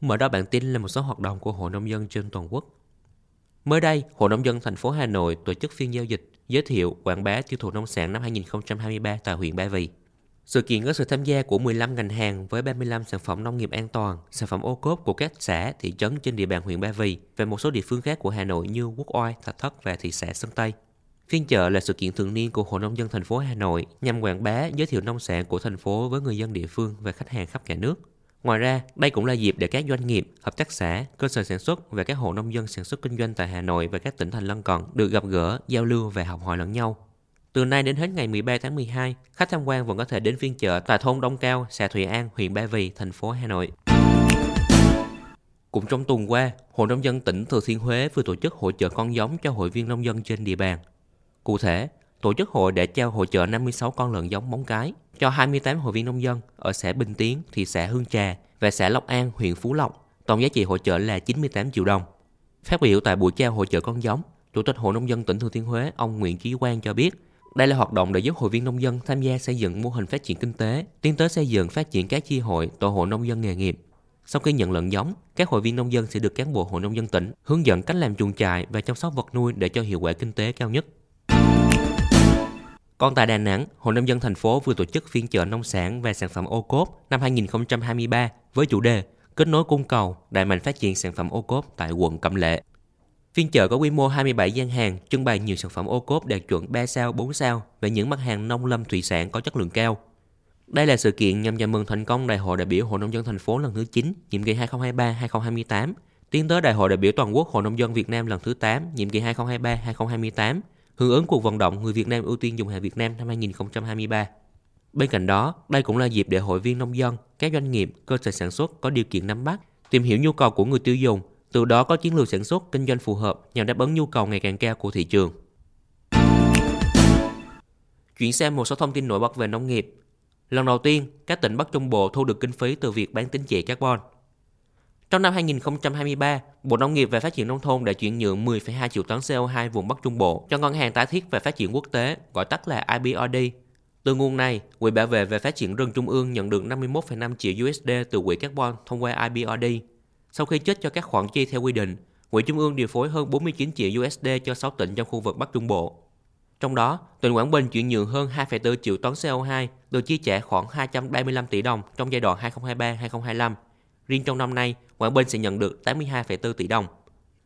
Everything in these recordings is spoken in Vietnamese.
Mở đầu bản tin là một số hoạt động của Hội Nông dân trên toàn quốc. Mới đây, Hội Nông dân thành phố Hà Nội tổ chức phiên giao dịch giới thiệu quảng bá tiêu thụ nông sản năm 2023 tại huyện Ba Vì. Sự kiện có sự tham gia của 15 ngành hàng với 35 sản phẩm nông nghiệp an toàn, sản phẩm ô cốp của các xã, thị trấn trên địa bàn huyện Ba Vì và một số địa phương khác của Hà Nội như Quốc Oai, Thạch Thất và thị xã Sơn Tây. Phiên chợ là sự kiện thường niên của Hội Nông dân thành phố Hà Nội nhằm quảng bá, giới thiệu nông sản của thành phố với người dân địa phương và khách hàng khắp cả nước. Ngoài ra, đây cũng là dịp để các doanh nghiệp, hợp tác xã, cơ sở sản xuất và các hộ nông dân sản xuất kinh doanh tại Hà Nội và các tỉnh thành lân cận được gặp gỡ, giao lưu và học hỏi lẫn nhau. Từ nay đến hết ngày 13 tháng 12, khách tham quan vẫn có thể đến phiên chợ tại thôn Đông Cao, xã Thụy An, huyện Ba Vì, thành phố Hà Nội. Cũng trong tuần qua, Hội Nông dân tỉnh Thừa Thiên Huế vừa tổ chức hội trợ con giống cho hội viên nông dân trên địa bàn. Cụ thể, tổ chức hội để trao hội trợ 56 con lợn giống móng cái cho 28 hội viên nông dân ở xã Bình Tiến, thị xã Hương Trà và xã Lộc An, huyện Phú Lộc. Tổng giá trị hội trợ là 98 triệu đồng. Phát biểu tại buổi trao hội trợ con giống, Chủ tịch Hội Nông dân tỉnh Thừa Thiên Huế ông Nguyễn Chí Quang cho biết, đây là hoạt động để giúp hội viên nông dân tham gia xây dựng mô hình phát triển kinh tế, tiến tới xây dựng phát triển các chi hội, tổ hội nông dân nghề nghiệp. Sau khi nhận lợn giống, các hội viên nông dân sẽ được cán bộ hội nông dân tỉnh hướng dẫn cách làm chuồng trại và chăm sóc vật nuôi để cho hiệu quả kinh tế cao nhất. Còn tại Đà Nẵng, Hội Nông dân thành phố vừa tổ chức phiên chợ nông sản và sản phẩm ô cốp năm 2023 với chủ đề Kết nối cung cầu, đẩy mạnh phát triển sản phẩm ô cốp tại quận Cẩm Lệ. Phiên chợ có quy mô 27 gian hàng, trưng bày nhiều sản phẩm ô cốp đạt chuẩn 3 sao, 4 sao và những mặt hàng nông lâm thủy sản có chất lượng cao. Đây là sự kiện nhằm chào mừng thành công Đại hội đại biểu Hội nông dân thành phố lần thứ 9, nhiệm kỳ 2023-2028, tiến tới Đại hội đại biểu toàn quốc Hội nông dân Việt Nam lần thứ 8, nhiệm kỳ 2023-2028, hưởng ứng cuộc vận động người Việt Nam ưu tiên dùng hàng Việt Nam năm 2023. Bên cạnh đó, đây cũng là dịp để hội viên nông dân, các doanh nghiệp, cơ sở sản xuất có điều kiện nắm bắt, tìm hiểu nhu cầu của người tiêu dùng, từ đó có chiến lược sản xuất, kinh doanh phù hợp nhằm đáp ứng nhu cầu ngày càng cao của thị trường. Chuyển sang một số thông tin nổi bật về nông nghiệp. Lần đầu tiên, các tỉnh Bắc Trung Bộ thu được kinh phí từ việc bán tín chỉ carbon. Trong năm 2023, Bộ Nông nghiệp và Phát triển Nông thôn đã chuyển nhượng 10,2 triệu tấn CO2 vùng Bắc Trung Bộ cho Ngân hàng Tái thiết và Phát triển Quốc tế, gọi tắt là IBRD. Từ nguồn này, Quỹ Bảo vệ và Phát triển rừng Trung ương nhận được 51,5 triệu USD từ quỹ carbon thông qua IBRD. Sau khi chết cho các khoản chi theo quy định, Quỹ Trung ương điều phối hơn 49 triệu USD cho 6 tỉnh trong khu vực Bắc Trung Bộ. Trong đó, tỉnh Quảng Bình chuyển nhượng hơn 2,4 triệu tấn CO2 được chi trả khoảng 235 tỷ đồng trong giai đoạn 2023-2025 Riêng trong năm nay, Quảng Bình sẽ nhận được 82,4 tỷ đồng.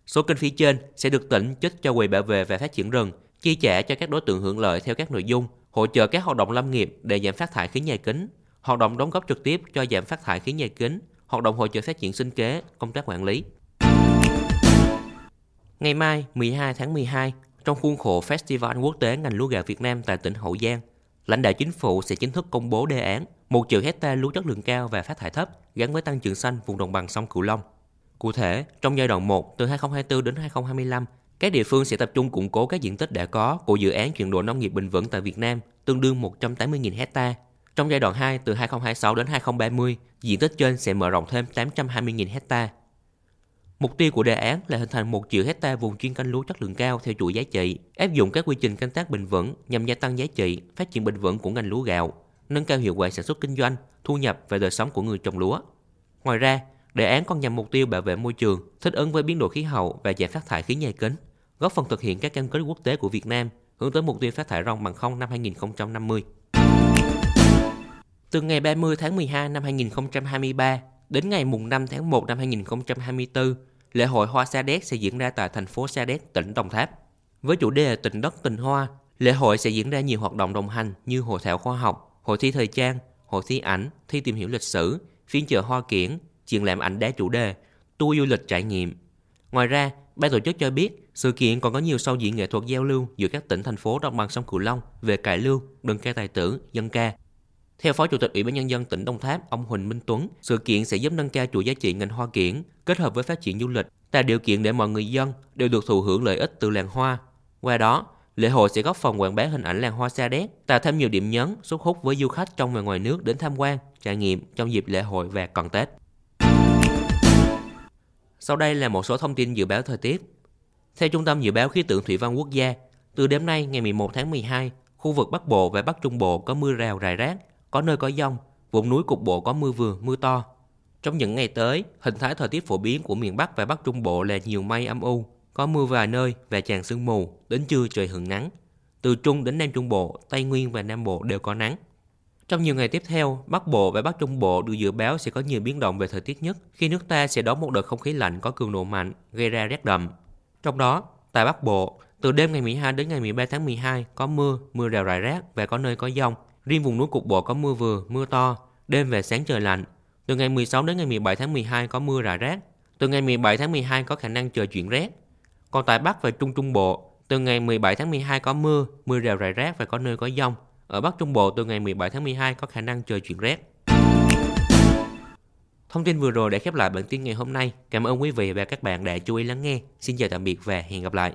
Số kinh phí trên sẽ được tỉnh trích cho quỹ bảo vệ và phát triển rừng, chi trả cho các đối tượng hưởng lợi theo các nội dung, hỗ trợ các hoạt động lâm nghiệp để giảm phát thải khí nhà kính, hoạt động đóng góp trực tiếp cho giảm phát thải khí nhà kính, hoạt động hỗ trợ phát triển sinh kế, công tác quản lý. Ngày mai, 12 tháng 12, trong khuôn khổ Festival Quốc tế ngành lúa gạo Việt Nam tại tỉnh Hậu Giang, lãnh đạo chính phủ sẽ chính thức công bố đề án 1 triệu hecta lúa chất lượng cao và phát thải thấp gắn với tăng trưởng xanh vùng đồng bằng sông Cửu Long. Cụ thể, trong giai đoạn 1 từ 2024 đến 2025, các địa phương sẽ tập trung củng cố các diện tích đã có của dự án chuyển đổi nông nghiệp bền vững tại Việt Nam, tương đương 180.000 hecta. Trong giai đoạn 2 từ 2026 đến 2030, diện tích trên sẽ mở rộng thêm 820.000 hecta. Mục tiêu của đề án là hình thành 1 triệu hecta vùng chuyên canh lúa chất lượng cao theo chuỗi giá trị, áp dụng các quy trình canh tác bền vững nhằm gia tăng giá trị, phát triển bền vững của ngành lúa gạo, nâng cao hiệu quả sản xuất kinh doanh, thu nhập và đời sống của người trồng lúa. Ngoài ra, đề án còn nhằm mục tiêu bảo vệ môi trường, thích ứng với biến đổi khí hậu và giảm phát thải khí nhà kính, góp phần thực hiện các cam kết quốc tế của Việt Nam hướng tới mục tiêu phát thải ròng bằng không năm 2050. Từ ngày 30 tháng 12 năm 2023 đến ngày mùng 5 tháng 1 năm 2024, lễ hội Hoa Sa Đéc sẽ diễn ra tại thành phố Sa Đéc, tỉnh Đồng Tháp. Với chủ đề Tình đất tình hoa, lễ hội sẽ diễn ra nhiều hoạt động đồng hành như hội thảo khoa học, hội thi thời trang, hội thi ảnh, thi tìm hiểu lịch sử, phiên chợ hoa kiển, triển lãm ảnh đá chủ đề, tour du lịch trải nghiệm. Ngoài ra, ban tổ chức cho biết sự kiện còn có nhiều sâu diễn nghệ thuật giao lưu giữa các tỉnh thành phố đồng bằng sông Cửu Long về cải lương, đơn ca tài tử, dân ca. Theo Phó Chủ tịch Ủy ban Nhân dân tỉnh Đồng Tháp, ông Huỳnh Minh Tuấn, sự kiện sẽ giúp nâng cao chuỗi giá trị ngành hoa kiển, kết hợp với phát triển du lịch, tạo điều kiện để mọi người dân đều được thụ hưởng lợi ích từ làng hoa. Qua đó, lễ hội sẽ góp phần quảng bá hình ảnh làng hoa Sa Đéc, tạo thêm nhiều điểm nhấn, thu hút với du khách trong và ngoài nước đến tham quan, trải nghiệm trong dịp lễ hội và cận Tết. Sau đây là một số thông tin dự báo thời tiết. Theo Trung tâm Dự báo Khí tượng Thủy văn Quốc gia, từ đêm nay ngày 11 tháng 12, khu vực Bắc Bộ và Bắc Trung Bộ có mưa rào rải rác, có nơi có dông, vùng núi cục bộ có mưa vừa, mưa to. Trong những ngày tới, hình thái thời tiết phổ biến của miền Bắc và Bắc Trung Bộ là nhiều mây âm u, có mưa vài nơi và tràn sương mù, đến trưa trời hưởng nắng. Từ Trung đến Nam Trung Bộ, Tây Nguyên và Nam Bộ đều có nắng. Trong nhiều ngày tiếp theo, Bắc Bộ và Bắc Trung Bộ được dự báo sẽ có nhiều biến động về thời tiết nhất khi nước ta sẽ đón một đợt không khí lạnh có cường độ mạnh, gây ra rét đậm. Trong đó, tại Bắc Bộ, từ đêm ngày 12 đến ngày 13 tháng 12 có mưa, mưa rào rải rác và có nơi có dông. Riêng vùng núi cục bộ có mưa vừa, mưa to, đêm và sáng trời lạnh. Từ ngày 16 đến ngày 17 tháng 12 có mưa rải rác. Từ ngày 17 tháng 12 có khả năng trời chuyển rét. Còn tại Bắc và Trung Trung Bộ, từ ngày 17 tháng 12 có mưa, mưa rào rải rác và có nơi có dông. Ở Bắc Trung Bộ từ ngày 17 tháng 12 có khả năng trời chuyển rét. Thông tin vừa rồi đã khép lại bản tin ngày hôm nay. Cảm ơn quý vị và các bạn đã chú ý lắng nghe. Xin chào tạm biệt và hẹn gặp lại.